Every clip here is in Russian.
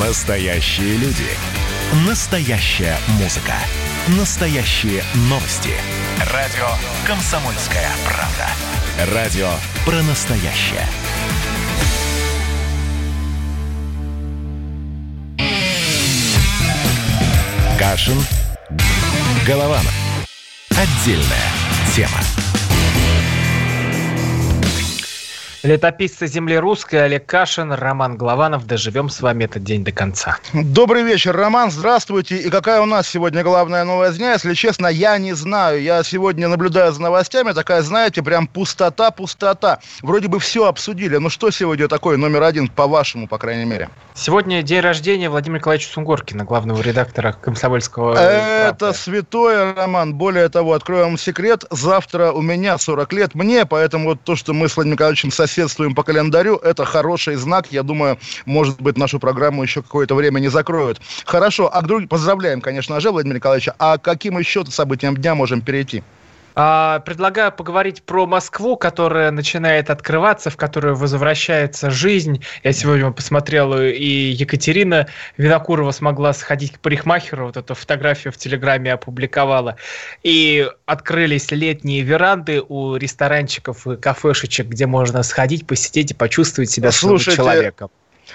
Настоящие люди. Настоящая музыка. Настоящие новости. Радио «Комсомольская правда». Радио про настоящее. Кашин. Голованов. Отдельная тема. Летописцы земли русской Олег Кашин, Роман Главанов. Доживем с вами этот день до конца. Добрый вечер, Роман. Здравствуйте. И какая у нас сегодня главная новая дня? Если честно, я не знаю. Я сегодня наблюдаю за новостями. Такая, знаете, прям пустота, пустота. Вроде бы все обсудили. Ну что сегодня такое номер один, по-вашему, по крайней мере? Сегодня день рождения Владимира Николаевича Сунгоркина, главного редактора «Комсомольского». Это святое, Роман. Более того, открою вам секрет. Завтра у меня 40 лет мне, поэтому вот то, что мы с Владимиром Николаевичем соседи соседствуем по календарю, это хороший знак. Я думаю, может быть, нашу программу еще какое-то время не закроют. Хорошо, а к друг... поздравляем, конечно же, Владимир Николаевич. А каким еще событиям дня можем перейти? А, предлагаю поговорить про Москву, которая начинает открываться, в которую возвращается жизнь. Я сегодня посмотрел, и Екатерина Винокурова смогла сходить к парикмахеру, вот эту фотографию в Телеграме опубликовала. И открылись летние веранды у ресторанчиков и кафешечек, где можно сходить, посидеть и почувствовать себя Слушайте, человеком.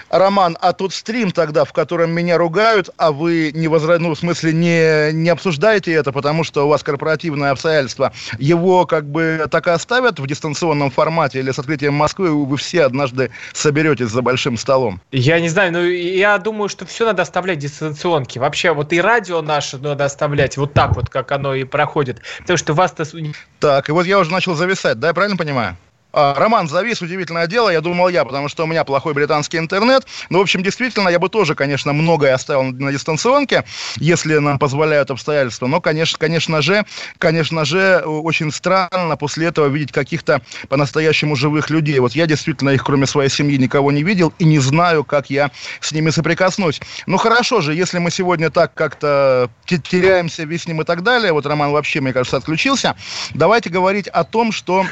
Роман, а тот стрим тогда, в котором меня ругают, а вы не возра... ну, в смысле, не, не обсуждаете это, потому что у вас корпоративное обстоятельство, его как бы так и оставят в дистанционном формате или с открытием Москвы вы все однажды соберетесь за большим столом? Я не знаю, но я думаю, что все надо оставлять дистанционки. Вообще, вот и радио наше надо оставлять вот так вот, как оно и проходит. Потому что вас-то... Так, и вот я уже начал зависать, да, я правильно понимаю? А, Роман завис, удивительное дело, я думал я, потому что у меня плохой британский интернет. Но, в общем, действительно, я бы тоже, конечно, многое оставил на дистанционке, если нам позволяют обстоятельства. Но, конечно, конечно же, конечно же, очень странно после этого видеть каких-то по-настоящему живых людей. Вот я действительно их, кроме своей семьи, никого не видел и не знаю, как я с ними соприкоснусь. Ну, хорошо же, если мы сегодня так как-то теряемся, виснем и так далее, вот Роман вообще, мне кажется, отключился, давайте говорить о том, что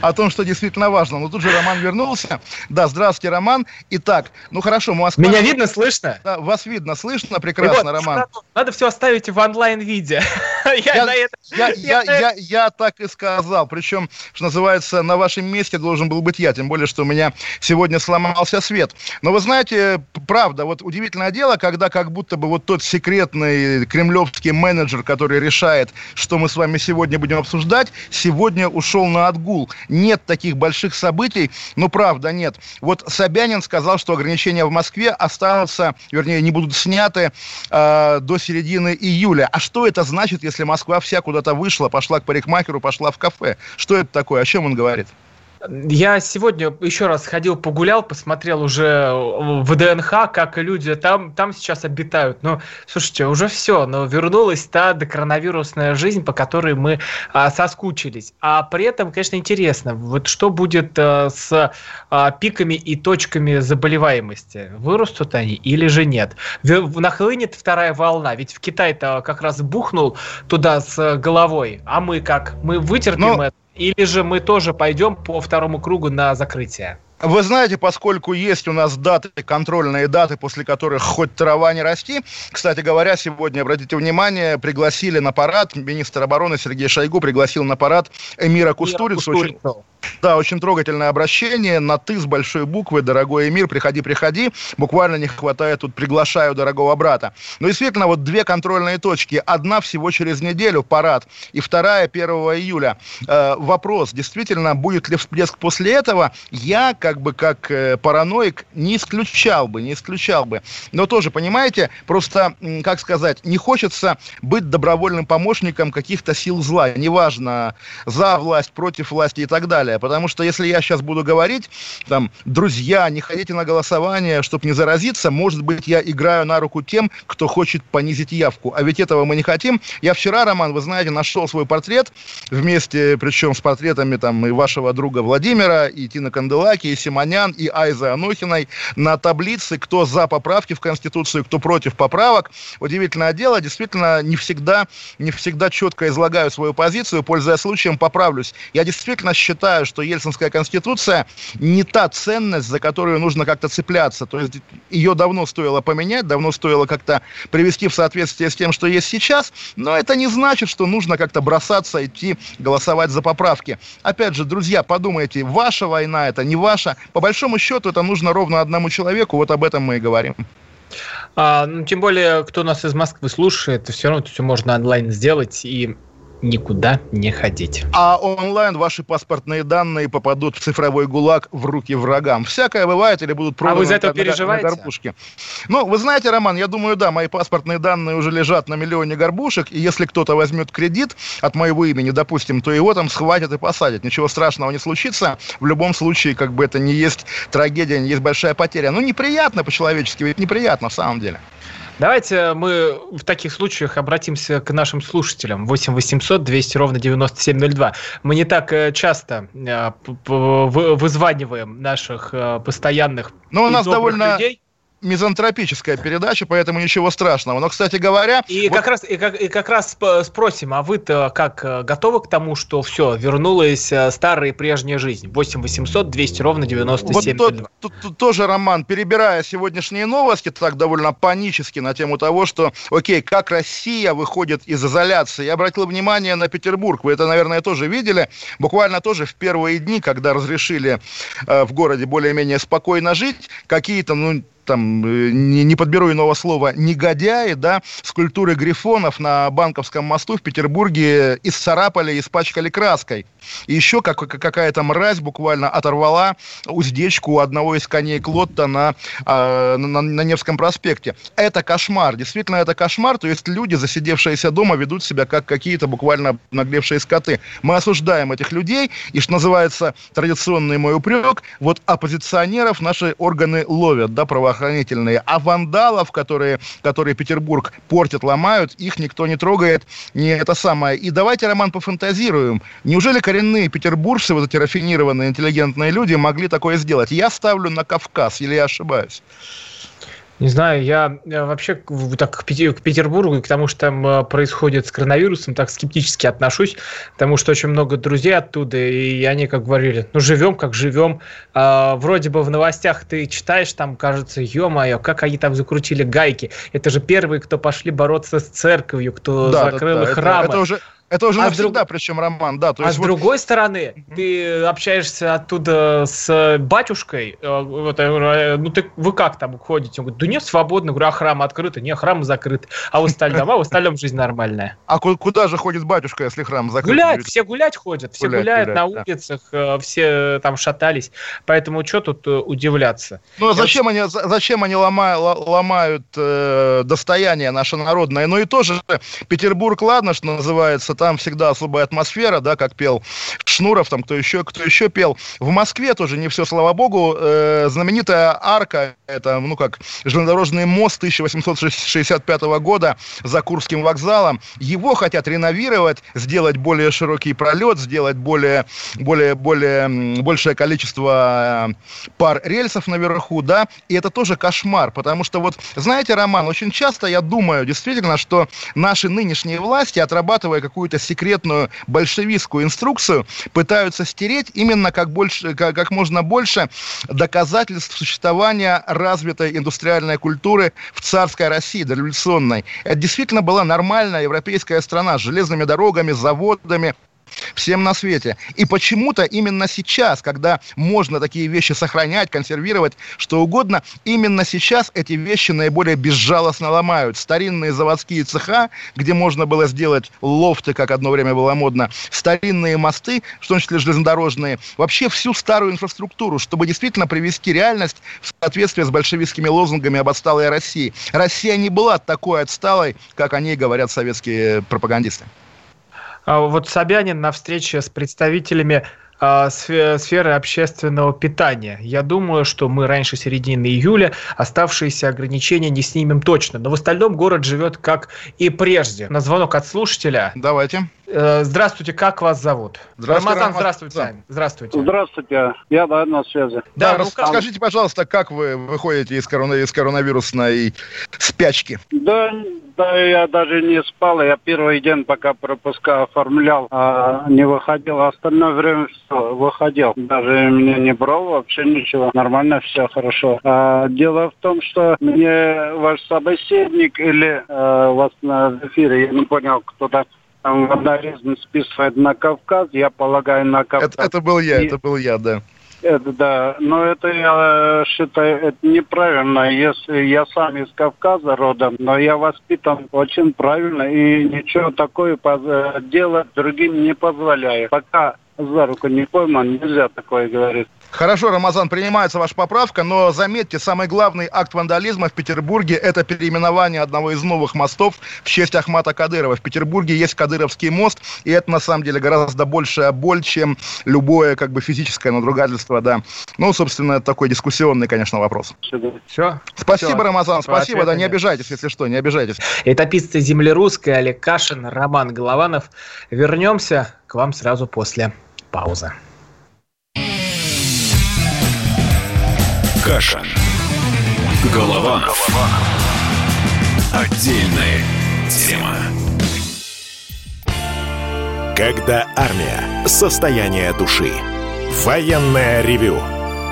о том, что действительно важно. Но тут же Роман вернулся. Да, здравствуйте, Роман. Итак, ну хорошо, Москва... Меня видно, слышно? Да, вас видно, слышно прекрасно, вот, Роман. Надо все оставить в онлайн-виде. Я так и сказал. Причем, что называется, на вашем месте должен был быть я. Тем более, что у меня сегодня сломался свет. Но вы знаете, правда, вот удивительное дело, когда как будто бы вот тот секретный кремлевский менеджер, который решает, что мы с вами сегодня будем обсуждать, сегодня ушел на отгул нет таких больших событий, но правда нет. Вот Собянин сказал, что ограничения в Москве останутся, вернее, не будут сняты э, до середины июля. А что это значит, если Москва вся куда-то вышла, пошла к парикмахеру, пошла в кафе? Что это такое? О чем он говорит? Я сегодня еще раз ходил, погулял, посмотрел уже в ДНХ, как люди там, там сейчас обитают. Ну, слушайте, уже все, но вернулась та докоронавирусная жизнь, по которой мы а, соскучились. А при этом, конечно, интересно, вот что будет а, с а, пиками и точками заболеваемости? Вырастут они или же нет? В, нахлынет вторая волна, ведь в Китай-то как раз бухнул туда с головой, а мы как? Мы вытерпим но... это? Или же мы тоже пойдем по второму кругу на закрытие? Вы знаете, поскольку есть у нас даты, контрольные даты, после которых хоть трава не расти, кстати говоря, сегодня, обратите внимание, пригласили на парад, министр обороны Сергей Шойгу пригласил на парад Эмира Кустурицу. Очень, да, очень трогательное обращение, на «ты» с большой буквы, дорогой Эмир, приходи, приходи, буквально не хватает, тут приглашаю дорогого брата. Но действительно, вот две контрольные точки, одна всего через неделю, парад, и вторая 1 июля. Э, вопрос, действительно, будет ли всплеск после этого, я, как бы, как э, параноик, не исключал бы, не исключал бы. Но тоже, понимаете, просто, как сказать, не хочется быть добровольным помощником каких-то сил зла, неважно, за власть, против власти и так далее. Потому что если я сейчас буду говорить, там, друзья, не ходите на голосование, чтобы не заразиться, может быть, я играю на руку тем, кто хочет понизить явку. А ведь этого мы не хотим. Я вчера, Роман, вы знаете, нашел свой портрет вместе, причем с портретами там и вашего друга Владимира, и Тина Канделаки, и Симонян, и Айза Анохиной на таблице, кто за поправки в Конституцию, кто против поправок. Удивительное дело, действительно, не всегда, не всегда четко излагаю свою позицию, пользуясь случаем, поправлюсь. Я действительно считаю, считаю, что Ельцинская конституция не та ценность, за которую нужно как-то цепляться. То есть ее давно стоило поменять, давно стоило как-то привести в соответствие с тем, что есть сейчас, но это не значит, что нужно как-то бросаться, идти голосовать за поправки. Опять же, друзья, подумайте, ваша война это, не ваша. По большому счету это нужно ровно одному человеку, вот об этом мы и говорим. А, ну, тем более, кто нас из Москвы слушает, все равно это все можно онлайн сделать, и никуда не ходить. А онлайн ваши паспортные данные попадут в цифровой гулаг в руки врагам. Всякое бывает или будут проданы а вы за это переживаете? на горбушке. Ну, вы знаете, Роман, я думаю, да, мои паспортные данные уже лежат на миллионе горбушек, и если кто-то возьмет кредит от моего имени, допустим, то его там схватят и посадят. Ничего страшного не случится. В любом случае, как бы это не есть трагедия, не есть большая потеря. Ну, неприятно по-человечески, ведь неприятно в самом деле. Давайте мы в таких случаях обратимся к нашим слушателям. 8 800 200 ровно 9702. Мы не так э, часто э, вызваниваем наших э, постоянных Но у нас довольно людей мизантропическая передача, поэтому ничего страшного. Но, кстати говоря... И, вот... как, раз, и, как, и как раз спросим, а вы-то как э, готовы к тому, что все, вернулась э, старая и прежняя жизнь? 8 800 200 ровно 97 вот тут, тут тоже, Роман, перебирая сегодняшние новости, так довольно панически на тему того, что, окей, как Россия выходит из изоляции. Я обратил внимание на Петербург. Вы это, наверное, тоже видели. Буквально тоже в первые дни, когда разрешили э, в городе более-менее спокойно жить, какие-то, ну, там, э, не, не подберу иного слова, негодяи, да, скульптуры грифонов на Банковском мосту в Петербурге исцарапали, испачкали краской. И еще как, какая-то мразь буквально оторвала уздечку одного из коней Клотта на, э, на, на Невском проспекте. Это кошмар, действительно это кошмар, то есть люди, засидевшиеся дома, ведут себя как какие-то буквально наглевшие скоты. Мы осуждаем этих людей, и, что называется, традиционный мой упрек, вот оппозиционеров наши органы ловят, да, правоохранительные правоохранительные, а вандалов, которые, которые Петербург портят, ломают, их никто не трогает, не это самое. И давайте, Роман, пофантазируем. Неужели коренные петербуржцы, вот эти рафинированные, интеллигентные люди могли такое сделать? Я ставлю на Кавказ, или я ошибаюсь? Не знаю, я вообще так к Петербургу и к тому, что там э, происходит с коронавирусом, так скептически отношусь, потому что очень много друзей оттуда, и они как говорили, ну живем как живем. А, вроде бы в новостях ты читаешь, там кажется, ё-моё, как они там закрутили гайки. Это же первые, кто пошли бороться с церковью, кто да, закрыл да, да. храмы. Это, это уже это уже а навсегда, друг... причем, Роман, да. То а есть с вот... другой стороны, ты общаешься оттуда с батюшкой, э, вот, э, ну ты, вы как там ходите? Он говорит, да нет, свободно. Говорю, а храм открыт? Не, храм закрыт. А в остальном, а в остальном жизнь нормальная. А куда же ходит батюшка, если храм закрыт? Гулять, все гулять ходят, все гуляют на улицах, э, все там шатались. Поэтому что тут удивляться? Ну, а зачем они, зачем они ломают, ломают э, достояние наше народное? Ну и тоже Петербург, ладно, что называется, там всегда особая атмосфера, да, как пел Шнуров, там кто еще, кто еще пел. В Москве тоже не все, слава богу. Э, знаменитая арка, это, ну как, железнодорожный мост 1865 года за Курским вокзалом. Его хотят реновировать, сделать более широкий пролет, сделать более, более, более, большее количество э, пар рельсов наверху, да, и это тоже кошмар, потому что вот, знаете, Роман, очень часто я думаю действительно, что наши нынешние власти, отрабатывая какую-то какую-то секретную большевистскую инструкцию, пытаются стереть именно как, больше, как, как можно больше доказательств существования развитой индустриальной культуры в царской России, дореволюционной. Это действительно была нормальная европейская страна с железными дорогами, заводами, всем на свете. И почему-то именно сейчас, когда можно такие вещи сохранять, консервировать, что угодно, именно сейчас эти вещи наиболее безжалостно ломают. Старинные заводские цеха, где можно было сделать лофты, как одно время было модно, старинные мосты, в том числе железнодорожные, вообще всю старую инфраструктуру, чтобы действительно привести реальность в соответствие с большевистскими лозунгами об отсталой России. Россия не была такой отсталой, как о ней говорят советские пропагандисты. А вот Собянин на встрече с представителями а, сферы общественного питания. Я думаю, что мы раньше середины июля оставшиеся ограничения не снимем точно. Но в остальном город живет как и прежде. На звонок от слушателя. Давайте. Э, здравствуйте, как вас зовут? Здравствуйте, Рамазан, Рамазан. здравствуйте. Здравствуйте. Здравствуйте, я да, на связи. Да, Да, ну как? расскажите, пожалуйста, как вы выходите из, корона- из коронавирусной спячки? Да, да, я даже не спал. Я первый день, пока пропуска оформлял, а, не выходил. А Остальное время все, выходил. Даже меня не брал, вообще ничего. Нормально, все хорошо. А, дело в том, что мне ваш собеседник или э, вас на эфире, я не понял, кто-то там вандализм списывает на Кавказ, я полагаю, на Кавказ. Это, это был я, И- это был я, да. Это да, но это я э, считаю это неправильно. Если я сам из Кавказа родом, но я воспитан очень правильно и ничего такое э, делать другим не позволяю. Пока за руку не пойман, нельзя такое говорить. Хорошо, Рамазан, принимается ваша поправка, но заметьте, самый главный акт вандализма в Петербурге – это переименование одного из новых мостов в честь Ахмата Кадырова. В Петербурге есть Кадыровский мост, и это на самом деле гораздо большая боль, чем любое как бы физическое надругательство, да. Ну, собственно, это такой дискуссионный, конечно, вопрос. Все. Спасибо, Всё. Рамазан, спасибо, да, не нет. обижайтесь, если что, не обижайтесь. Летописцы земли русской Олег Кашин, Роман Голованов. Вернемся к вам сразу после паузы. Кашин. Голованов. Отдельная тема. Когда армия. Состояние души. Военное ревю.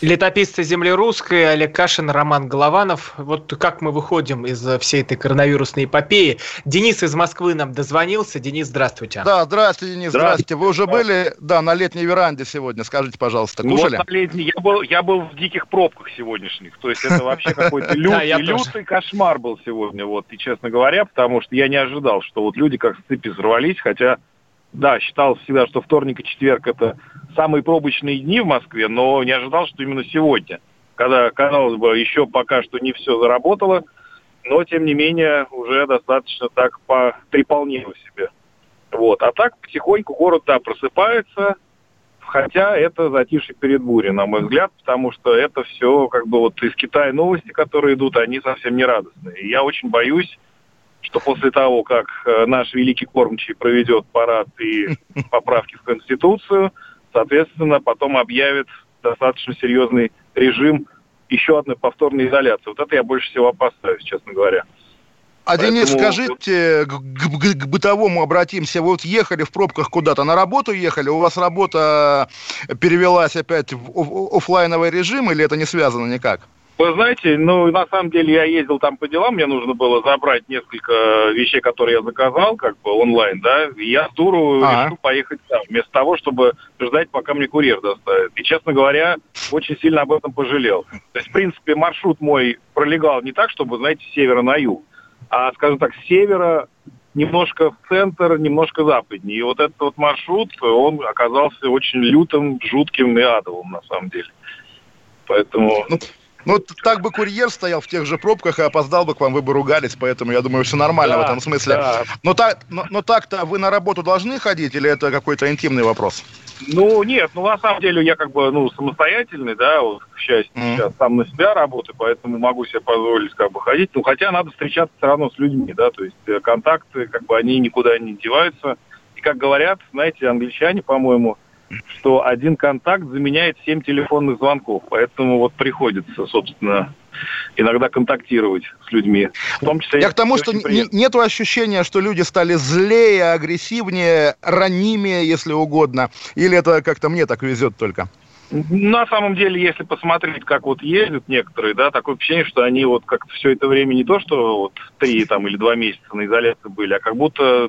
Летописцы земли русской Олег Кашин, Роман Голованов. Вот как мы выходим из э, всей этой коронавирусной эпопеи. Денис из Москвы нам дозвонился. Денис, здравствуйте. Да, здравствуйте, Денис, здравствуйте. Здравствуйте. Вы уже были, да, на летней веранде сегодня, скажите, пожалуйста, Ну, кушали? Вот на летней- я, был, я был в диких пробках сегодняшних. То есть это вообще какой-то лютый кошмар был сегодня. Вот, и честно говоря, потому что я не ожидал, что вот люди как с цепи взорвались, хотя, да, считал всегда, что вторник и четверг это самые пробочные дни в Москве, но не ожидал, что именно сегодня, когда, казалось бы, еще пока что не все заработало, но, тем не менее, уже достаточно так потрепалнело себе. Вот. А так потихоньку город, да, просыпается, Хотя это затишье перед бурей, на мой взгляд, потому что это все как бы вот из Китая новости, которые идут, они совсем не радостные. И я очень боюсь, что после того, как э, наш великий кормчий проведет парад и поправки в Конституцию, соответственно, потом объявит достаточно серьезный режим еще одной повторной изоляции. Вот это я больше всего опасаюсь, честно говоря. А, Денис, Поэтому- скажите, к, к- к бытовому обратимся. Вы вот ехали в пробках куда-то, на работу ехали, у вас работа перевелась опять в оф- оффлайновый режим, или это не связано никак? Вы знаете, ну, на самом деле я ездил там по делам, мне нужно было забрать несколько вещей, которые я заказал, как бы онлайн, да, и я с дуру Ага. решил поехать сам, вместо того, чтобы ждать, пока мне курьер доставит. И, честно говоря, очень сильно об этом пожалел. То есть, в принципе, маршрут мой пролегал не так, чтобы, знаете, с севера на юг, а, скажем так, с севера немножко в центр, немножко западнее. И вот этот вот маршрут, он оказался очень лютым, жутким и адовым, на самом деле. Поэтому... Ну, т- так бы курьер стоял в тех же пробках и опоздал бы к вам, вы бы ругались, поэтому я думаю, все нормально в Да, этом смысле. да. Но, так, но, но так-то вы на работу должны ходить, или это какой-то интимный вопрос? Ну, нет, ну, на самом деле, я как бы, ну, самостоятельный, да, вот, к счастью, Мгм. сейчас сам на себя работаю, поэтому могу себе позволить, как бы, ходить. Ну, хотя надо встречаться все равно с людьми, да, то есть э, контакты, как бы, они никуда не деваются. И, как говорят, знаете, англичане, по-моему, что один контакт заменяет семь телефонных звонков, поэтому вот приходится, собственно, иногда контактировать с людьми. В том числе... Я к тому, что н- приятно. нету ощущения, что люди стали злее, агрессивнее, ранимее, если угодно. Или это как-то мне так везет только? На самом деле, если посмотреть, как вот ездят некоторые, да, такое впечатление, что они вот как-то все это время не то, что вот три там или два месяца на изоляции были, а как будто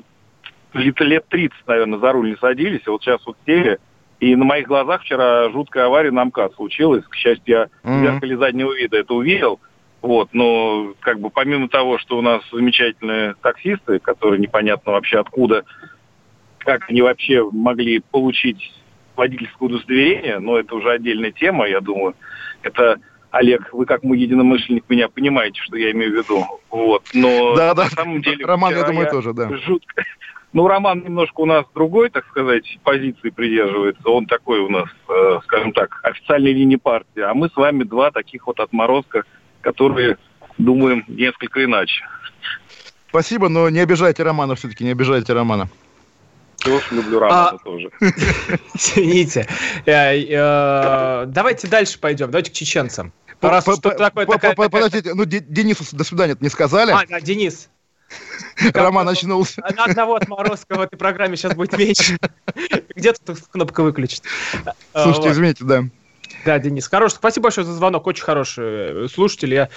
лет, лет 30, наверное, за руль не садились, а вот сейчас вот сели. И на моих глазах вчера жуткая авария на МКАД случилась. К счастью, я mm-hmm. в зеркале заднего вида это увидел. Вот, но как бы помимо того, что у нас замечательные таксисты, которые непонятно вообще откуда, как они вообще могли получить водительское удостоверение, но это уже отдельная тема, я думаю. Это Олег, вы как мой единомышленник меня понимаете, что я имею в виду. Вот. Но да, да. на самом деле... Роман, я думаю, я тоже, да. Жутко, ну, Роман немножко у нас другой, так сказать, позиции придерживается. Он такой у нас, э, скажем так, официальной линии партии. А мы с вами два таких вот отморозка, которые думаем несколько иначе. Спасибо, но не обижайте Романа все-таки, не обижайте Романа. Тоже люблю Романа а, тоже. Извините. Э, э, давайте дальше пойдем. Давайте к чеченцам. Подождите, ну Денису до свидания не сказали. А, Денис. Роман очнулся. На одного отморозка в этой программе сейчас будет меньше. Где тут кнопка выключить? Слушайте, извините, да. Да, Денис, хороший. Спасибо большое за звонок. Очень хороший слушатель. Я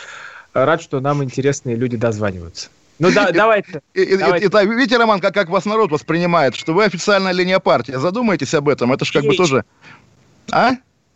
рад, что нам интересные люди дозваниваются. Ну да, давайте. давайте. Итак, видите, Роман, как, как вас народ воспринимает, что вы официальная линия партии. Задумайтесь об этом. Это же как бы тоже... А?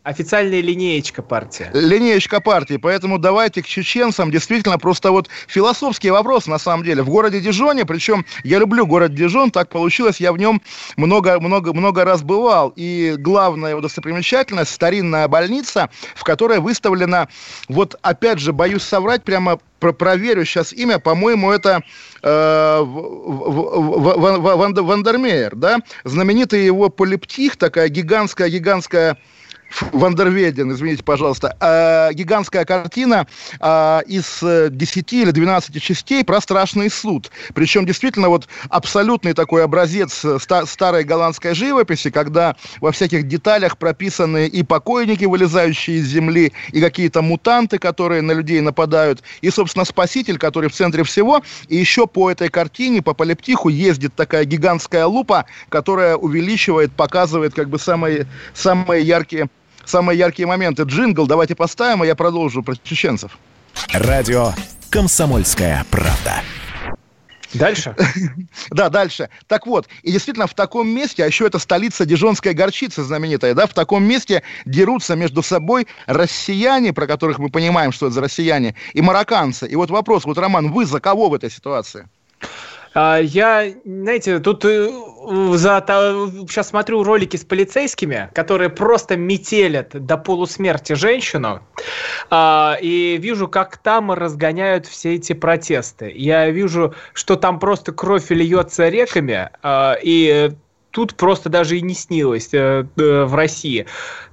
Официальная линеечка партии. Линеечка партии. Поэтому давайте к чеченцам. Действительно, просто вот философский вопрос, на самом деле. В городе Дижоне, причем я люблю город Дижон, так получилось, я в нем много-много-много раз бывал. И главная его достопримечательность – старинная больница, в которой выставлена, вот опять же, боюсь соврать, прямо про проверю сейчас имя, по-моему, это э, Вандермеер, да, знаменитый его полиптих, такая гигантская-гигантская Вандерведен, извините, пожалуйста, э, гигантская картина э, из 10 или 12 частей про страшный суд. Причем действительно вот абсолютный такой образец ста- старой голландской живописи, когда во всяких деталях прописаны и покойники, вылезающие из земли, и какие-то мутанты, которые на людей нападают, и, собственно, спаситель, который в центре всего. И еще по этой картине, по полиптиху ездит такая гигантская лупа, которая увеличивает, показывает как бы самые, самые яркие самые яркие моменты. Джингл давайте поставим, а я продолжу про чеченцев. Радио «Комсомольская правда». Дальше? да, дальше. Так вот, и действительно в таком месте, а еще это столица Дижонской горчицы знаменитая, да, в таком месте дерутся между собой россияне, про которых мы понимаем, что это за россияне, и марокканцы. И вот вопрос, вот, Роман, вы за кого в этой ситуации? А, я, знаете, тут э, за, сейчас смотрю ролики с полицейскими, которые просто метелят до полусмерти женщину, а, и вижу, как там разгоняют все эти протесты. Я вижу, что там просто кровь льется реками, а, и тут просто даже и не снилось э, э, в России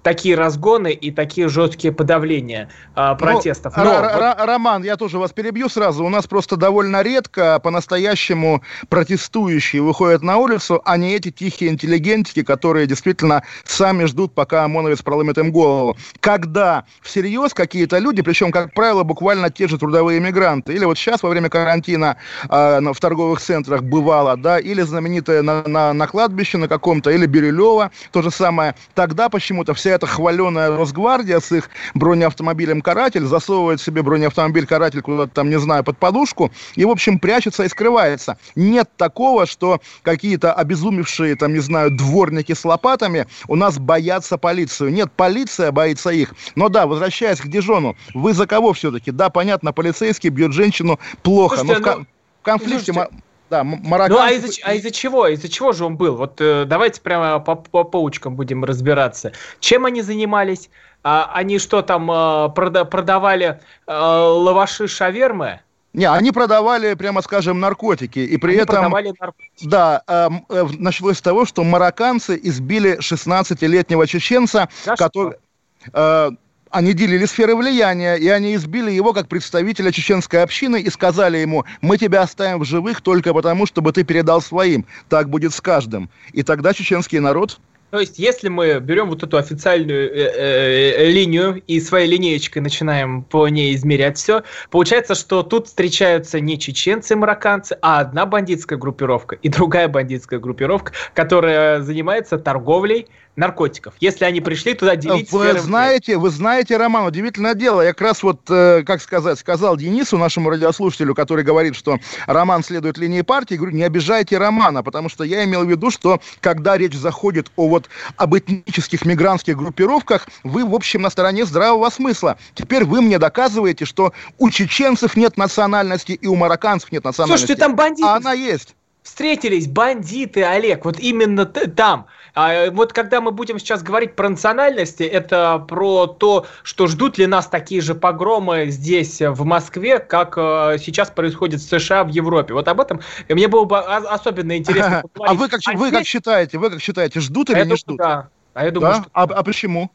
такие разгоны и такие жесткие подавления э, протестов. Ну, Но, вот... Роман, я тоже вас перебью сразу. У нас просто довольно редко по-настоящему протестующие выходят на улицу, а не эти тихие интеллигентики, которые действительно сами ждут, пока ОМОНовец проломит им голову. Когда всерьез какие-то люди, причем, как правило, буквально те же трудовые мигранты, или вот сейчас во время карантина э, в торговых центрах бывало, да, или знаменитые на, на, на кладбище на каком-то, или Бирюлева, то же самое. Тогда почему-то вся эта хваленая Росгвардия с их бронеавтомобилем «Каратель» засовывает себе бронеавтомобиль «Каратель» куда-то там, не знаю, под подушку, и, в общем, прячется и скрывается. Нет такого, что какие-то обезумевшие, там, не знаю, дворники с лопатами у нас боятся полицию. Нет, полиция боится их. Но да, возвращаясь к Дижону, вы за кого все-таки? Да, понятно, полицейский бьет женщину плохо, Слушайте, но в, ну, в конфликте... Слушайте, да, Марокко... Ну, а из-за, а из-за чего? Из-за чего же он был? Вот э, давайте прямо по, по паучкам будем разбираться. Чем они занимались? А, они что там, э, прода- продавали э, лаваши шавермы? Не, они продавали, прямо скажем, наркотики. И при они этом... продавали наркотики. Да, э, э, началось с того, что марокканцы избили 16-летнего чеченца, За который... Э, они делили сферы влияния, и они избили его как представителя чеченской общины и сказали ему, мы тебя оставим в живых только потому, чтобы ты передал своим. Так будет с каждым. И тогда чеченский народ То есть, если мы берем вот эту официальную э, э, линию и своей линеечкой начинаем по ней измерять все, получается, что тут встречаются не чеченцы и марокканцы, а одна бандитская группировка и другая бандитская группировка, которая занимается торговлей наркотиков. Если они пришли туда делить Вы знаете, вы знаете, Роман, удивительное дело. Я как раз вот, э, как сказать, сказал Денису, нашему радиослушателю, который говорит, что Роман следует линии партии, говорю, не обижайте Романа, потому что я имел в виду, что когда речь заходит о вот об этнических мигрантских группировках, вы, в общем, на стороне здравого смысла. Теперь вы мне доказываете, что у чеченцев нет национальности и у марокканцев нет национальности. Слушайте, там бандиты. А она есть. Встретились бандиты, Олег, вот именно там. А вот когда мы будем сейчас говорить про национальности, это про то, что ждут ли нас такие же погромы здесь, в Москве, как э, сейчас происходит в США, в Европе. Вот об этом мне было бы особенно интересно А вы как, а вы как считаете, вы как считаете, ждут или не ждут? Да. А я думаю, да? что... а, а почему?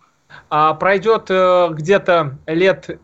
А, пройдет э, где-то лет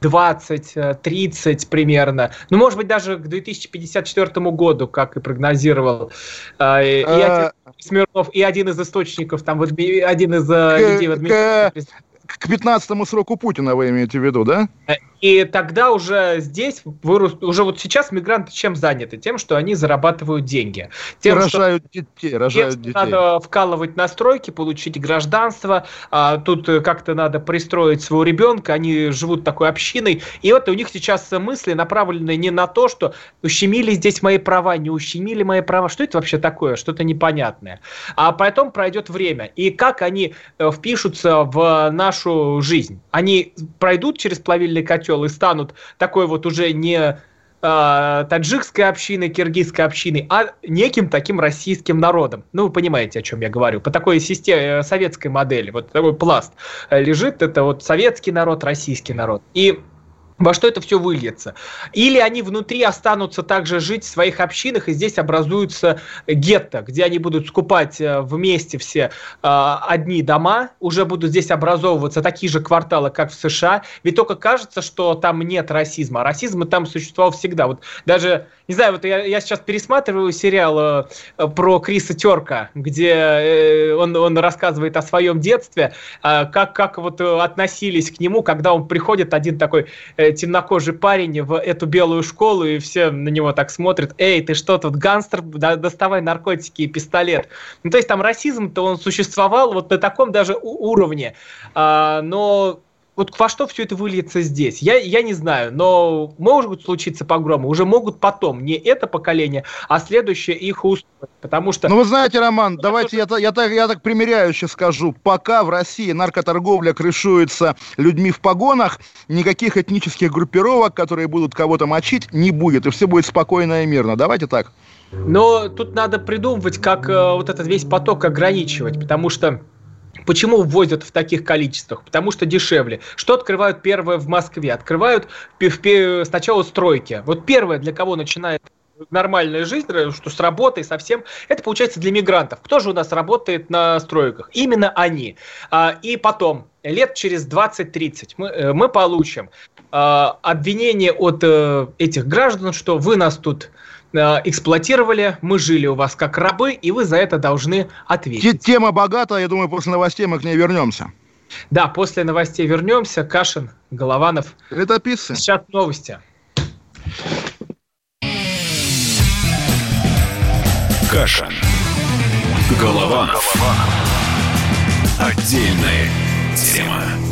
20-30 примерно, ну, может быть, даже к 2054 году, как и прогнозировал. Э, и, э, Смирнов, и один из источников, там, вот, один из э, людей в администрации. к 15 сроку Путина вы имеете в виду, да? Э, и тогда уже здесь, вырос, уже вот сейчас мигранты чем заняты? Тем, что они зарабатывают деньги. Тем, рожают что, детей, рожают детей. Надо вкалывать на стройки, получить гражданство, а тут как-то надо пристроить своего ребенка, они живут такой общиной. И вот у них сейчас мысли направлены не на то, что ущемили здесь мои права, не ущемили мои права. Что это вообще такое? Что-то непонятное. А потом пройдет время. И как они э, впишутся в нашу жизнь? Они пройдут через плавильный котел, и станут такой вот уже не э, таджикской общиной, киргизской общиной, а неким таким российским народом. Ну, вы понимаете, о чем я говорю. По такой системе э, советской модели, вот такой пласт лежит, это вот советский народ, российский народ. И во что это все выльется. Или они внутри останутся также жить в своих общинах, и здесь образуются гетто, где они будут скупать э, вместе все э, одни дома, уже будут здесь образовываться такие же кварталы, как в США. Ведь только кажется, что там нет расизма. А расизм там существовал всегда. Вот даже, не знаю, вот я, я сейчас пересматриваю сериал э, про Криса Терка, где э, он, он рассказывает о своем детстве, э, как, как вот относились к нему, когда он приходит один такой э, темнокожий парень в эту белую школу, и все на него так смотрят, эй, ты что тут, гангстер, да, доставай наркотики и пистолет. Ну, то есть там расизм-то он существовал вот на таком даже уровне, а, но вот во что все это выльется здесь? Я, я не знаю, но могут случиться погромы, уже могут потом, не это поколение, а следующее их устроить, потому что... Ну, вы знаете, Роман, ну, давайте я, я, так, я так примеряюще скажу, пока в России наркоторговля крышуется людьми в погонах, никаких этнических группировок, которые будут кого-то мочить, не будет, и все будет спокойно и мирно. Давайте так. Но тут надо придумывать, как э, вот этот весь поток ограничивать, потому что Почему ввозят в таких количествах? Потому что дешевле. Что открывают первое в Москве? Открывают сначала стройки. Вот первое, для кого начинает нормальная жизнь, что с работой совсем, это получается для мигрантов. Кто же у нас работает на стройках? Именно они. А, и потом, лет через 20-30 мы, э, мы получим а, обвинение от э, этих граждан, что вы нас тут Э, эксплуатировали, мы жили у вас как рабы, и вы за это должны ответить. Тема богата, я думаю, после новостей мы к ней вернемся. Да, после новостей вернемся. Кашин, Голованов. Летописцы. Сейчас новости. Кашин. Голованов. Отдельная тема.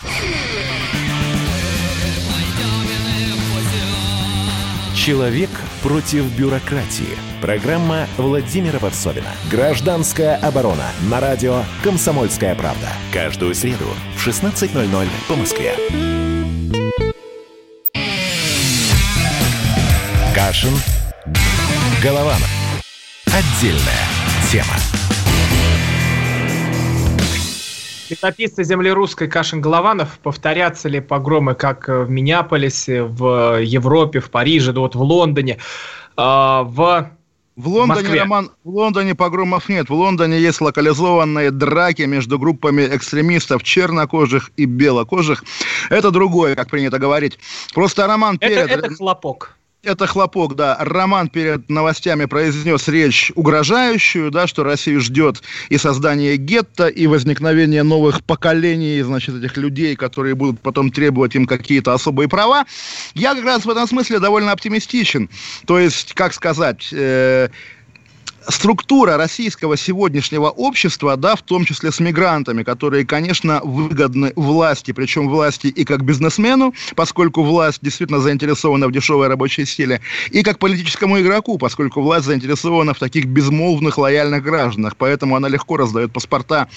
Человек против бюрократии. Программа Владимира Варсовина. Гражданская оборона. На радио «Комсомольская правда». Каждую среду в 16.00 по Москве. Кашин. Голованов. Отдельная тема. Летописцы земли русской Кашин Голованов, повторятся ли погромы, как в Миннеаполисе, в Европе, в Париже, вот в Лондоне, а, в в Лондоне, Москве. Роман, в Лондоне погромов нет. В Лондоне есть локализованные драки между группами экстремистов чернокожих и белокожих. Это другое, как принято говорить. Просто Роман это, перед... это хлопок. Это хлопок, да. Роман перед новостями произнес речь угрожающую, да, что Россию ждет и создание гетто, и возникновение новых поколений, значит, этих людей, которые будут потом требовать им какие-то особые права. Я как раз в этом смысле довольно оптимистичен. То есть, как сказать... Э- структура российского сегодняшнего общества, да, в том числе с мигрантами, которые, конечно, выгодны власти, причем власти и как бизнесмену, поскольку власть действительно заинтересована в дешевой рабочей силе, и как политическому игроку, поскольку власть заинтересована в таких безмолвных, лояльных гражданах. Поэтому она легко раздает паспорта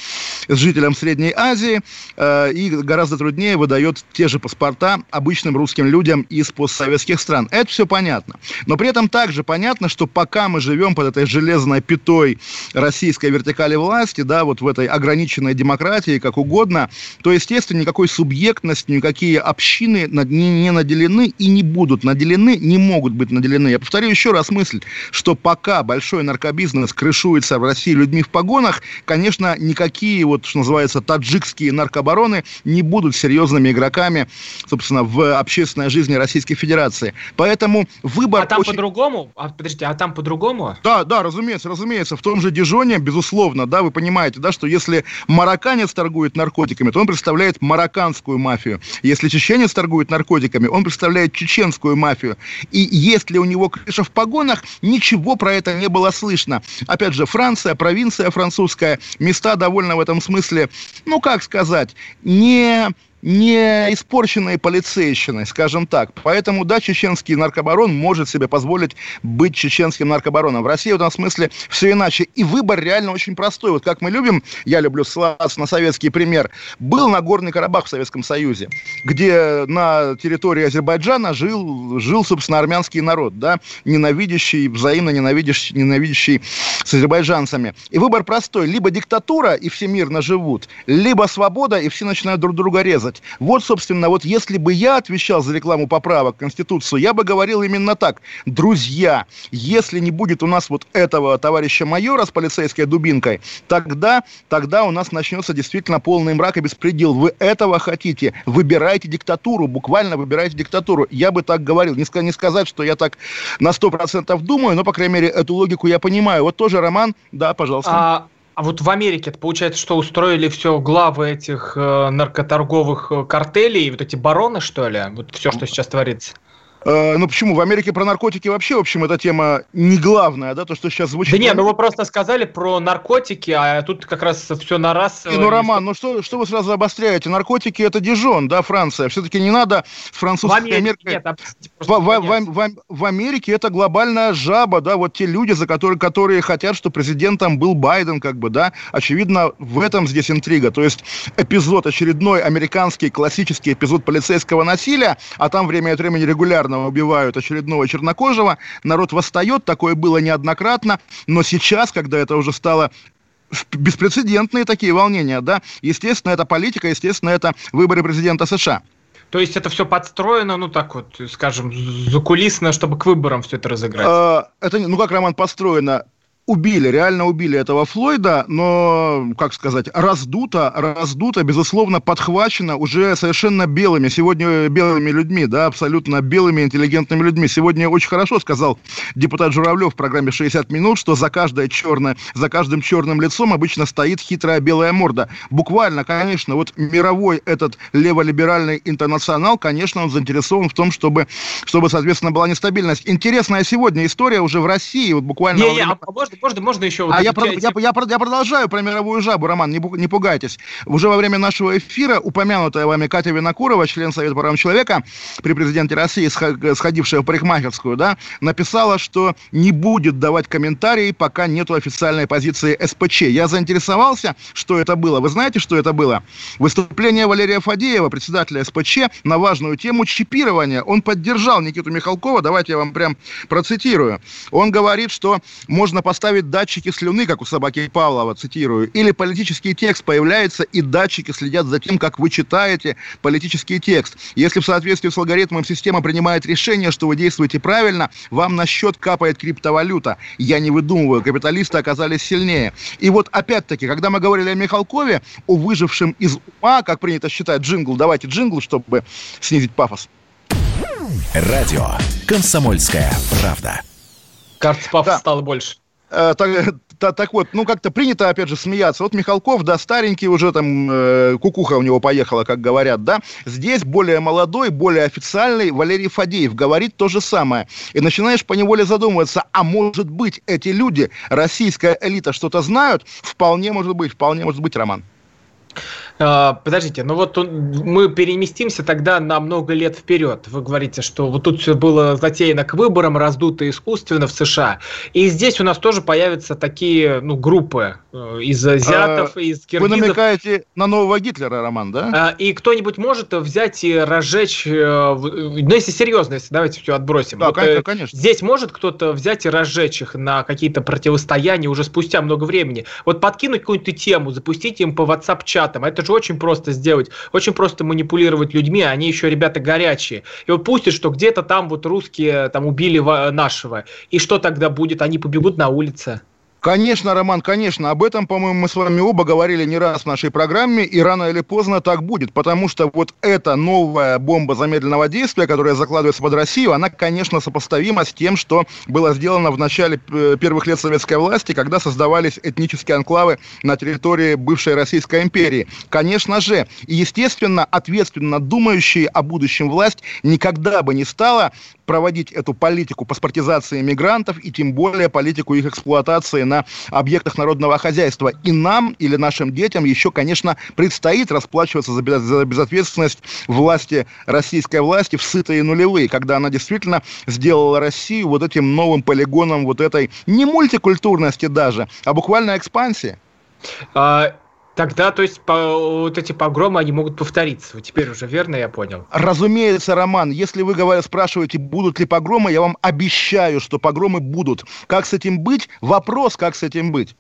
жителям Средней Азии э, и гораздо труднее выдает те же паспорта обычным русским людям из постсоветских стран. Это все понятно. Но при этом также понятно, что пока мы живем под этой железной железной пятой российской вертикали власти, да, вот в этой ограниченной демократии, как угодно, то, естественно, никакой субъектности, никакие общины не, не наделены и не будут наделены, не могут быть наделены. Я повторю еще раз мысль, что пока большой наркобизнес крышуется в России людьми в погонах, конечно, никакие, вот, что называется, таджикские наркобароны не будут серьезными игроками, собственно, в общественной жизни Российской Федерации. Поэтому выбор... А там очень... по-другому? А, подождите, а там по-другому? Да, да, разумеется разумеется, разумеется, в том же Дижоне, безусловно, да, вы понимаете, да, что если марокканец торгует наркотиками, то он представляет марокканскую мафию. Если чеченец торгует наркотиками, он представляет чеченскую мафию. И если у него крыша в погонах, ничего про это не было слышно. Опять же, Франция, провинция французская, места довольно в этом смысле, ну, как сказать, не не испорченной полицейщиной, скажем так. Поэтому, да, чеченский наркобарон может себе позволить быть чеченским наркобароном. В России в этом смысле все иначе. И выбор реально очень простой. Вот как мы любим, я люблю ссылаться на советский пример, был Нагорный Карабах в Советском Союзе, где на территории Азербайджана жил, жил собственно, армянский народ, да, ненавидящий, взаимно ненавидящий, ненавидящий с азербайджанцами. И выбор простой. Либо диктатура, и все мирно живут, либо свобода, и все начинают друг друга резать делать. Вот, собственно, вот если бы я отвечал за рекламу поправок в Конституцию, я бы говорил именно так. Друзья, если не будет у нас вот этого товарища майора с полицейской дубинкой, тогда, тогда у нас начнется действительно полный мрак и беспредел. Вы этого хотите? Выбирайте диктатуру, буквально выбирайте диктатуру. Я бы так говорил. Не, не сказать, что я так на 100% думаю, но, по крайней мере, эту логику я понимаю. Вот тоже, Роман, да, пожалуйста. А, а вот в Америке это получается, что устроили все главы этих э, наркоторговых э, картелей, вот эти бароны, что ли? Вот все, что сейчас творится. Э, ну почему? В Америке про наркотики вообще, в общем, эта тема не главная, да, то, что сейчас звучит. Да не, ну вы просто сказали про наркотики, а тут как раз все на раз. И, ну, Роман, ну что, что вы сразу обостряете? Наркотики это Дижон, да, Франция. Все-таки не надо с французской в Америке. Нет, в, в, в, в, в Америке это глобальная жаба, да, вот те люди, за которые, которые хотят, что президентом был Байден, как бы, да. Очевидно, в этом здесь интрига. То есть эпизод, очередной американский классический эпизод полицейского насилия, а там время от времени регулярно Навального убивают очередного чернокожего, народ восстает, такое было неоднократно, но сейчас, когда это уже стало беспрецедентные такие волнения, да, естественно, это политика, естественно, это выборы президента США. То есть это все подстроено, ну так вот, скажем, закулисно, чтобы к выборам все это разыграть? А, это, ну как, Роман, построено? Убили, реально убили этого Флойда, но, как сказать, раздуто, раздуто, безусловно, подхвачено уже совершенно белыми, сегодня белыми людьми, да, абсолютно белыми интеллигентными людьми. Сегодня очень хорошо сказал депутат Журавлев в программе «60 минут», что за каждое черное, за каждым черным лицом обычно стоит хитрая белая морда. Буквально, конечно, вот мировой этот леволиберальный интернационал, конечно, он заинтересован в том, чтобы, чтобы соответственно, была нестабильность. Интересная сегодня история уже в России, вот буквально... Не, не, а можно можно, можно еще... Вот а я, я, я, я продолжаю про мировую жабу, Роман, не, не пугайтесь. Уже во время нашего эфира упомянутая вами Катя Винокурова, член Совета по правам человека при президенте России, сходившая в парикмахерскую, да, написала, что не будет давать комментарии, пока нету официальной позиции СПЧ. Я заинтересовался, что это было. Вы знаете, что это было? Выступление Валерия Фадеева, председателя СПЧ, на важную тему чипирования. Он поддержал Никиту Михалкова, давайте я вам прям процитирую. Он говорит, что можно поставить поставить датчики слюны, как у собаки Павлова, цитирую, или политический текст появляется, и датчики следят за тем, как вы читаете политический текст. Если в соответствии с алгоритмом система принимает решение, что вы действуете правильно, вам на счет капает криптовалюта. Я не выдумываю, капиталисты оказались сильнее. И вот опять-таки, когда мы говорили о Михалкове, о выжившем из ума, как принято считать, джингл, давайте джингл, чтобы снизить пафос. Радио «Комсомольская правда». Кажется, пафос да. стало больше. Э, так, так, так вот, ну как-то принято, опять же, смеяться. Вот Михалков, да, старенький уже там, э, кукуха у него поехала, как говорят, да. Здесь более молодой, более официальный Валерий Фадеев говорит то же самое. И начинаешь поневоле задумываться, а может быть эти люди, российская элита, что-то знают? Вполне может быть, вполне может быть, Роман. А, подождите, ну вот мы переместимся тогда на много лет вперед. Вы говорите, что вот тут все было затеяно к выборам, раздуто искусственно в США. И здесь у нас тоже появятся такие ну, группы э, из азиатов, а, из киргизов. Вы намекаете на нового Гитлера, Роман, да? А, и кто-нибудь может взять и разжечь, э, ну если серьезно, если давайте все отбросим. Да, вот, э, конечно. Здесь может кто-то взять и разжечь их на какие-то противостояния уже спустя много времени. Вот подкинуть какую-то тему, запустить им по WhatsApp-чатам. Это же очень просто сделать. Очень просто манипулировать людьми, а они еще ребята горячие. И вот пустят, что где-то там вот русские там убили нашего. И что тогда будет? Они побегут на улице. Конечно, Роман, конечно. Об этом, по-моему, мы с вами оба говорили не раз в нашей программе, и рано или поздно так будет, потому что вот эта новая бомба замедленного действия, которая закладывается под Россию, она, конечно, сопоставима с тем, что было сделано в начале э, первых лет советской власти, когда создавались этнические анклавы на территории бывшей Российской империи. Конечно же, и, естественно, ответственно думающие о будущем власть никогда бы не стала проводить эту политику паспортизации мигрантов и тем более политику их эксплуатации на объектах народного хозяйства. И нам или нашим детям еще, конечно, предстоит расплачиваться за, без, за безответственность власти, российской власти в сытые нулевые, когда она действительно сделала Россию вот этим новым полигоном вот этой не мультикультурности даже, а буквально экспансии. А, Тогда, то есть, по, вот эти погромы, они могут повториться. Теперь уже верно я понял? Разумеется, Роман. Если вы говоря, спрашиваете, будут ли погромы, я вам обещаю, что погромы будут. Как с этим быть? Вопрос, как с этим быть.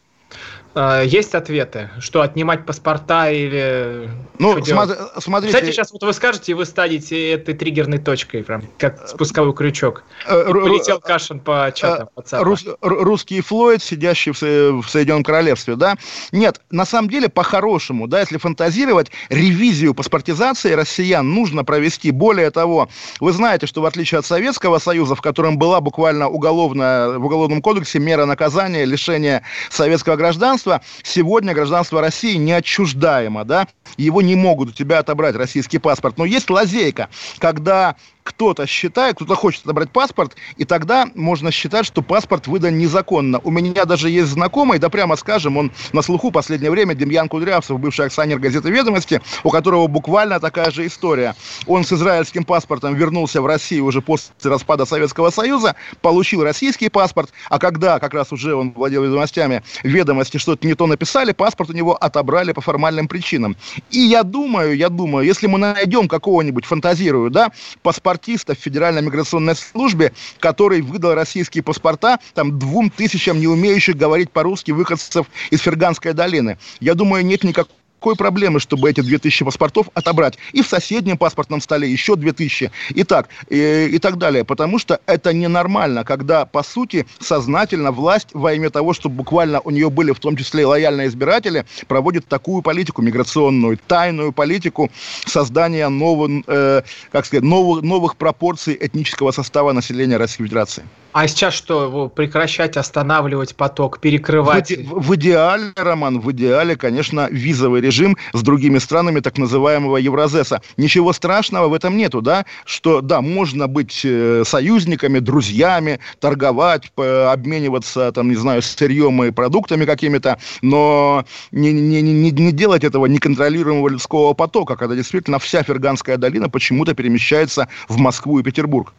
А, есть ответы, что отнимать паспорта или... Ну, см- смотрите... Кстати, сейчас вот вы скажете, и вы станете этой триггерной точкой, прям, как спусковой крючок. Э, полетел Кашин по чатам э, Рус, русский Флойд, сидящий в, в Соединенном Королевстве, да? Нет, на самом деле, по-хорошему, да, если фантазировать, ревизию паспортизации россиян нужно провести. Более того, вы знаете, что в отличие от Советского Союза, в котором была буквально уголовная, в Уголовном кодексе мера наказания, лишения советского гражданства, гражданство. Сегодня гражданство России неотчуждаемо, да, его не могут у тебя отобрать российский паспорт. Но есть лазейка, когда кто-то считает, кто-то хочет отобрать паспорт, и тогда можно считать, что паспорт выдан незаконно. У меня даже есть знакомый, да прямо скажем, он на слуху последнее время, Демьян Кудрявцев, бывший акционер газеты «Ведомости», у которого буквально такая же история. Он с израильским паспортом вернулся в Россию уже после распада Советского Союза, получил российский паспорт, а когда как раз уже он владел ведомостями, ведомости что-то не то написали, паспорт у него отобрали по формальным причинам. И я думаю, я думаю, если мы найдем какого-нибудь, фантазирую, да, паспорт паспортиста в Федеральной миграционной службе, который выдал российские паспорта там двум тысячам не умеющих говорить по-русски выходцев из Ферганской долины. Я думаю, нет никакого никакой проблемы, чтобы эти 2000 паспортов отобрать. И в соседнем паспортном столе еще 2000. И так, и, и так далее. Потому что это ненормально, когда, по сути, сознательно власть во имя того, чтобы буквально у нее были в том числе лояльные избиратели, проводит такую политику миграционную, тайную политику создания новых, э, как сказать, новых, новых пропорций этнического состава населения Российской Федерации. А сейчас что, прекращать, останавливать поток, перекрывать? В, в идеале, Роман, в идеале, конечно, визовый режим с другими странами так называемого Евразеса. Ничего страшного в этом нету, да? Что, да, можно быть э, союзниками, друзьями, торговать, обмениваться, там, не знаю, сырьем и продуктами какими-то, но не, не, не, не делать этого неконтролируемого людского потока, когда действительно вся Ферганская долина почему-то перемещается в Москву и Петербург.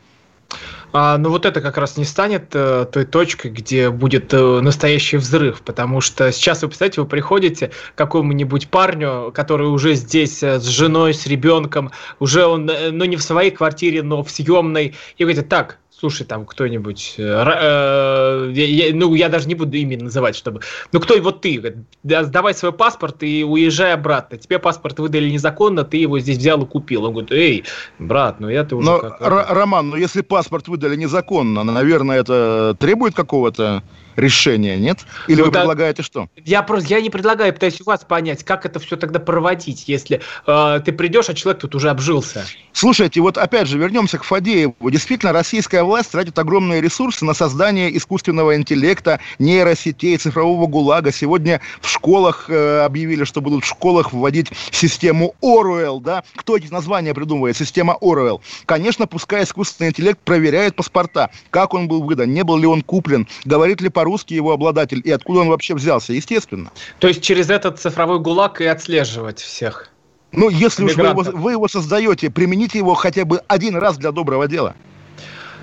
А, но вот это как раз не станет э, той точкой, где будет э, настоящий взрыв, потому что сейчас вы представляете, вы приходите к какому-нибудь парню, который уже здесь э, с женой, с ребенком, уже он, э, ну не в своей квартире, но в съемной, и говорите, так, слушай, там кто-нибудь, э, э, ну, я даже не буду имя называть, чтобы, ну, кто вот ты, сдавай свой паспорт и уезжай обратно. Тебе паспорт выдали незаконно, ты его здесь взял и купил. Он говорит, эй, брат, ну я-то уже Но, как... Роман, ну если паспорт выдали незаконно, наверное, это требует какого-то решения, нет? Или ну, вы да, предлагаете что? Я просто я не предлагаю, пытаюсь у вас понять, как это все тогда проводить, если э, ты придешь, а человек тут уже обжился. Слушайте, вот опять же вернемся к Фадееву. Действительно, российская власть тратит огромные ресурсы на создание искусственного интеллекта, нейросетей, цифрового гулага. Сегодня в школах э, объявили, что будут в школах вводить систему Оруэлл, да? Кто эти названия придумывает? Система Оруэлл. Конечно, пускай искусственный интеллект проверяет паспорта, как он был выдан, не был ли он куплен, говорит ли по русский его обладатель и откуда он вообще взялся, естественно. То есть через этот цифровой гулаг и отслеживать всех? Ну, если уж вы его, вы его создаете, примените его хотя бы один раз для доброго дела.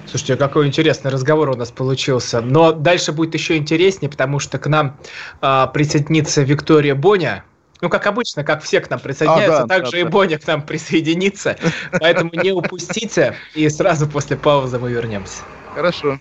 Слушайте, какой интересный разговор у нас получился. Но дальше будет еще интереснее, потому что к нам э, присоединится Виктория Боня. Ну, как обычно, как все к нам присоединяются, а, да, так да, же да. и Боня к нам присоединится. Поэтому не упустите, и сразу после паузы мы вернемся. Хорошо.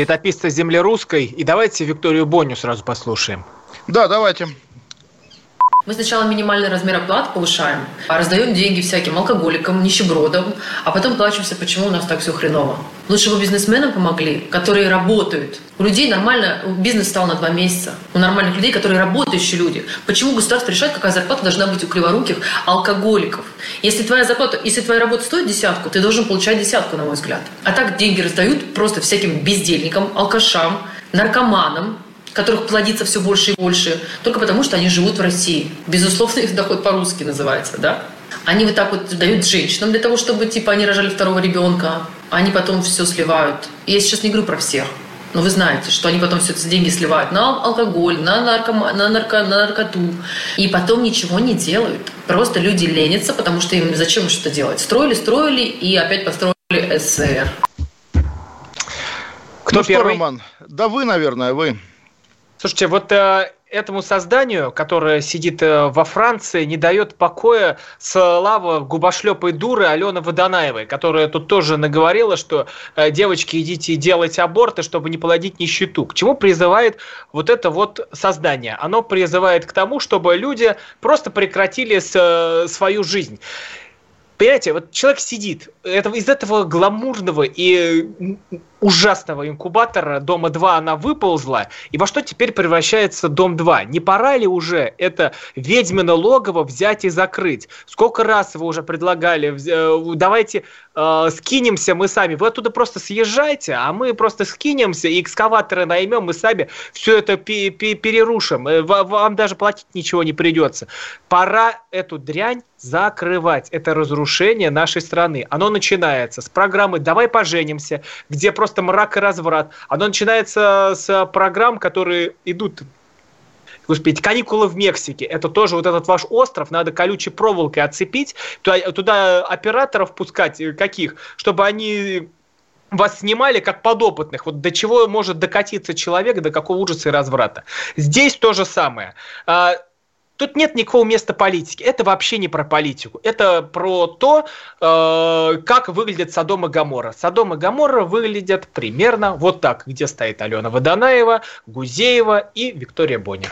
летописца земли русской. И давайте Викторию Боню сразу послушаем. Да, давайте. Мы сначала минимальный размер оплаты повышаем, а раздаем деньги всяким алкоголикам, нищебродам, а потом плачемся, почему у нас так все хреново. Лучше бы бизнесменам помогли, которые работают. У людей нормально, бизнес стал на два месяца. У нормальных людей, которые работающие люди. Почему государство решает, какая зарплата должна быть у криворуких алкоголиков? Если твоя зарплата, если твоя работа стоит десятку, ты должен получать десятку, на мой взгляд. А так деньги раздают просто всяким бездельникам, алкашам, наркоманам, которых плодится все больше и больше, только потому, что они живут в России. Безусловно, их доход по-русски называется, да? Они вот так вот дают женщинам для того, чтобы, типа, они рожали второго ребенка, а они потом все сливают. И я сейчас не говорю про всех, но вы знаете, что они потом все эти деньги сливают на алкоголь, на, наркома, на, нарко, на наркоту. И потом ничего не делают. Просто люди ленятся, потому что им зачем что-то делать. Строили, строили и опять построили СССР. Кто ну первый? что, Роман? Да вы, наверное, вы. Слушайте, вот э, этому созданию, которое сидит э, во Франции, не дает покоя слава губошлепой дуры Алены Водонаевой, которая тут тоже наговорила, что э, девочки, идите и делайте аборты, чтобы не плодить нищету. К чему призывает вот это вот создание? Оно призывает к тому, чтобы люди просто прекратили с, э, свою жизнь. Понимаете, вот человек сидит, это, из этого гламурного и ужасного инкубатора Дома 2 она выползла, и во что теперь превращается Дом 2? Не пора ли уже это ведьмино логово взять и закрыть? Сколько раз вы уже предлагали, э, давайте э, скинемся мы сами, вы оттуда просто съезжайте, а мы просто скинемся и экскаваторы наймем, мы сами все это перерушим, э, вам даже платить ничего не придется. Пора эту дрянь закрывать. Это разрушение нашей страны. Оно начинается с программы «Давай поженимся», где просто просто мрак и разврат. Оно начинается с программ, которые идут Господи, каникулы в Мексике. Это тоже вот этот ваш остров, надо колючей проволокой отцепить, туда, туда операторов пускать э, каких, чтобы они вас снимали как подопытных. Вот до чего может докатиться человек, до какого ужаса и разврата. Здесь то же самое. Тут нет никакого места политики. Это вообще не про политику. Это про то, э, как выглядит Содом и Гамора. Содом и Гамора выглядят примерно вот так, где стоит Алена Водонаева, Гузеева и Виктория Боня.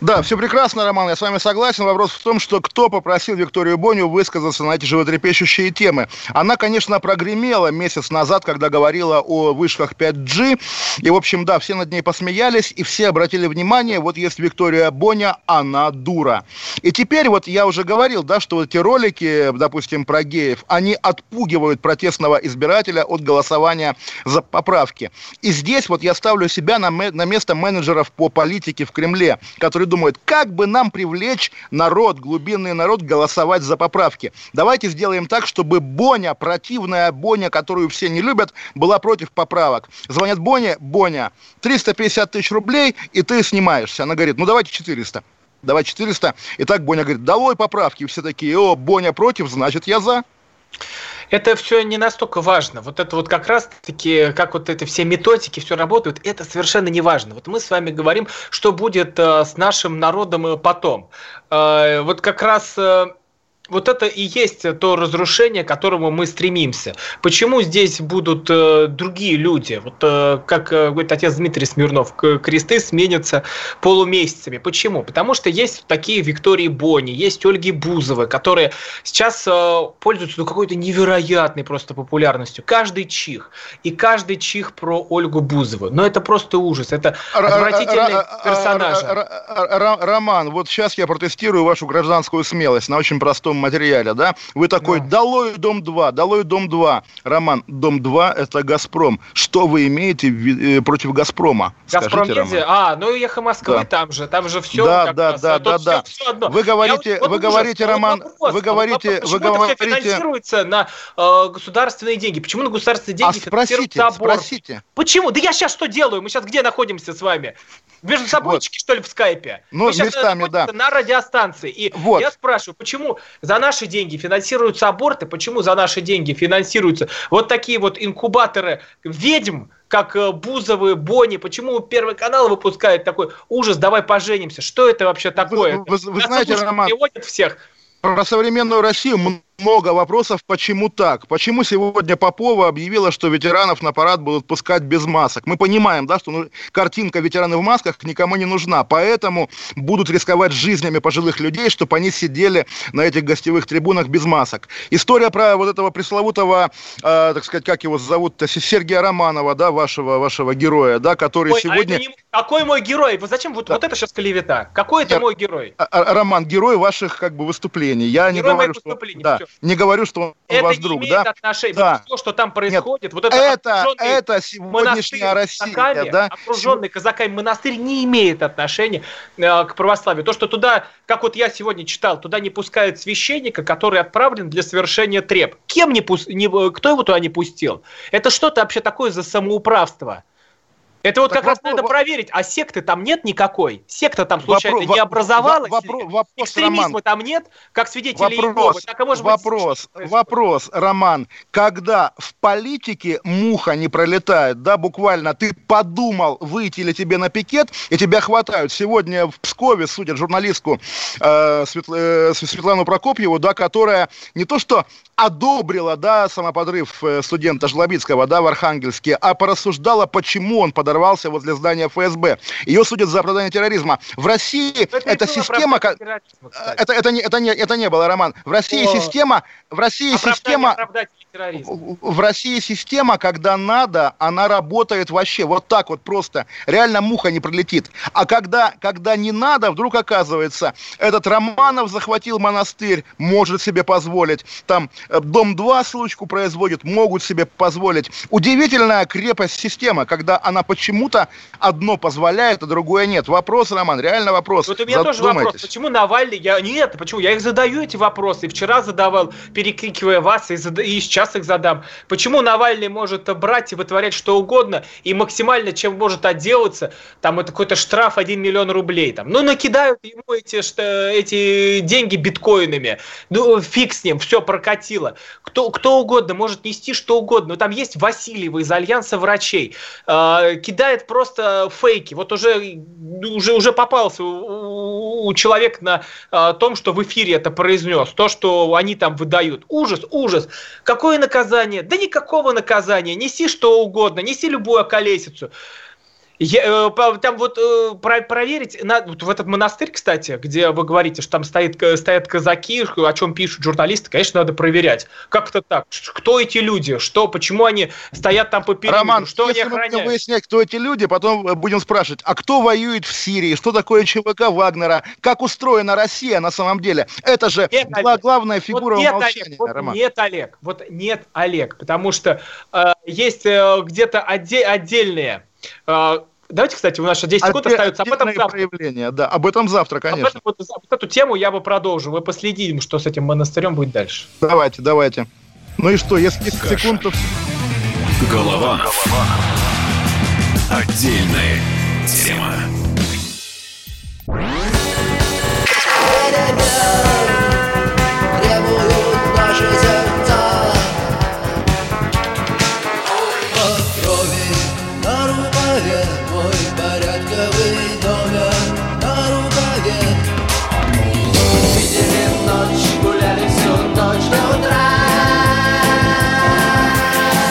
Да, все прекрасно, Роман, я с вами согласен. Вопрос в том, что кто попросил Викторию Боню высказаться на эти животрепещущие темы. Она, конечно, прогремела месяц назад, когда говорила о вышках 5G. И, в общем, да, все над ней посмеялись, и все обратили внимание, вот есть Виктория Боня, она дура. И теперь вот я уже говорил, да, что вот эти ролики, допустим, про геев, они отпугивают протестного избирателя от голосования за поправки. И здесь вот я ставлю себя на, на место менеджеров по политике в Кремле, которые думают, как бы нам привлечь народ, глубинный народ, голосовать за поправки. Давайте сделаем так, чтобы Боня, противная Боня, которую все не любят, была против поправок. Звонят Боне, Боня, 350 тысяч рублей, и ты снимаешься. Она говорит, ну давайте 400 давай 400. И так Боня говорит, долой поправки. И все такие, о, Боня против, значит, я за. Это все не настолько важно. Вот это вот как раз-таки, как вот эти все методики, все работают, это совершенно не важно. Вот мы с вами говорим, что будет э, с нашим народом э, потом. Э, вот как раз вот это и есть то разрушение, к которому мы стремимся. Почему здесь будут э, другие люди? Вот э, как э, говорит отец Дмитрий Смирнов, кресты сменятся полумесяцами. Почему? Потому что есть такие Виктории Бони, есть Ольги Бузовы, которые сейчас э, пользуются ну, какой-то невероятной просто популярностью. Каждый чих. И каждый чих про Ольгу Бузову. Но это просто ужас. Это отвратительный персонаж. Роман, вот сейчас я протестирую вашу гражданскую смелость на очень простом материале, да, вы такой, да. долой Дом-2, долой Дом-2. Роман, Дом-2 это Газпром. Что вы имеете в, э, против Газпрома? Газпром Скажите, А, ну и Эхо Москвы да. там же, там же все. Да, да, раз, да, да, да. Все, все вы говорите, вот, вы говорите, ужас, Роман, вопрос, вы говорите, вы говорите... это финансируется на э, государственные деньги? Почему на государственные деньги а спросите, спросите. Почему? Да я сейчас что делаю? Мы сейчас где находимся с вами? Между собойчики, вот. что ли, в скайпе? Ну, местами, да. На радиостанции. И вот. я спрашиваю, почему за наши деньги финансируются аборты, почему за наши деньги финансируются вот такие вот инкубаторы ведьм, как э, Бузовы, Бони, почему Первый канал выпускает такой ужас, давай поженимся, что это вообще такое? Вы, вы, вы знаете, Роман, приводит всех. Про современную Россию много вопросов, почему так. Почему сегодня Попова объявила, что ветеранов на парад будут пускать без масок. Мы понимаем, да, что ну, картинка ветераны в масках никому не нужна. Поэтому будут рисковать жизнями пожилых людей, чтобы они сидели на этих гостевых трибунах без масок. История про вот этого пресловутого, э, так сказать, как его зовут-то, Сергея Романова, да, вашего, вашего героя, да, который Ой, сегодня... А не... Какой мой герой? Вы зачем вот, да. вот это сейчас клевета? Какой это Я... мой герой? А, а, Роман, герой ваших как бы выступлений. Я герой не говорю, что... Да, не говорю, что он это ваш друг, да? отношения. Да. Вот то, что там происходит, Нет, вот это, это, это сегодняшняя Россия, казаками, да? окруженный казаками монастырь не имеет отношения э, к православию. То, что туда, как вот я сегодня читал, туда не пускают священника, который отправлен для совершения треп. Кем не, пу... не кто его туда не пустил? Это что-то вообще такое за самоуправство. Это вот так как вопрос, раз надо проверить, а секты там нет никакой? Секта там случайно вопрос, не образовалась? Вопрос, вопрос, Экстремизма Роман, там нет, как свидетели вопрос, Иеговы? Так, а может вопрос, быть, вопрос, Роман, когда в политике муха не пролетает, да, буквально, ты подумал, выйти ли тебе на пикет, и тебя хватают. Сегодня в Пскове судят журналистку э, Светл, э, Светлану Прокопьеву, да, которая не то что одобрила, да, самоподрыв э, студента Жлобицкого, да, в Архангельске, а порассуждала, почему он подорвался возле здания ФСБ. Ее судят за оправдание терроризма. В России это эта система... Это, это, не, это, не, это не было, Роман. В России О... система... В России система... В России система, когда надо, она работает вообще вот так вот просто. Реально муха не пролетит. А когда, когда не надо, вдруг оказывается, этот Романов захватил монастырь, может себе позволить. Там э, Дом-2 случку производит, могут себе позволить. Удивительная крепость системы, когда она почему-то одно позволяет, а другое нет. Вопрос, Роман, реально вопрос. Вот у меня тоже вопрос. Почему Навальный? Я... Нет, почему? Я их задаю, эти вопросы. И вчера задавал, перекрикивая вас, и, зад... и сейчас их задам. Почему Навальный может брать и вытворять что угодно, и максимально чем может отделаться, там это какой-то штраф 1 миллион рублей. Там. Ну, накидают ему эти, что, эти деньги биткоинами. Ну, фиг с ним, все прокатило. Кто, кто угодно может нести что угодно. Но там есть Васильева из Альянса врачей. Э, кидает просто фейки. Вот уже, уже, уже попался у, у человека на э, том, что в эфире это произнес. То, что они там выдают. Ужас, ужас. Какое наказание? Да никакого наказания. Неси что угодно. Неси любую околесицу. Я, э, там вот э, про- проверить, на, вот в этот монастырь, кстати, где вы говорите, что там стоит, э, стоят казаки, о чем пишут журналисты, конечно, надо проверять. Как это так? Кто эти люди? Что, почему они стоят там по периметру? Роман, что они если мы будем охраняют? выяснять, кто эти люди, потом будем спрашивать, а кто воюет в Сирии, что такое ЧВК Вагнера, как устроена Россия на самом деле. Это же Нет, Олег. главная фигура вот нет, умолчания, Олег, вот Роман. нет, Олег, вот нет, Олег, потому что э, есть э, где-то отде- отдельные. Э, давайте, кстати, у нас еще 10 секунд остается, об этом завтра. проявления, да, об этом завтра, Об конечно. этом вот, вот эту тему я бы продолжил. Вы последим, что с этим монастырем будет дальше. Давайте, давайте. Ну и что, если 10 секунд, то... Голова. Отдельная тема.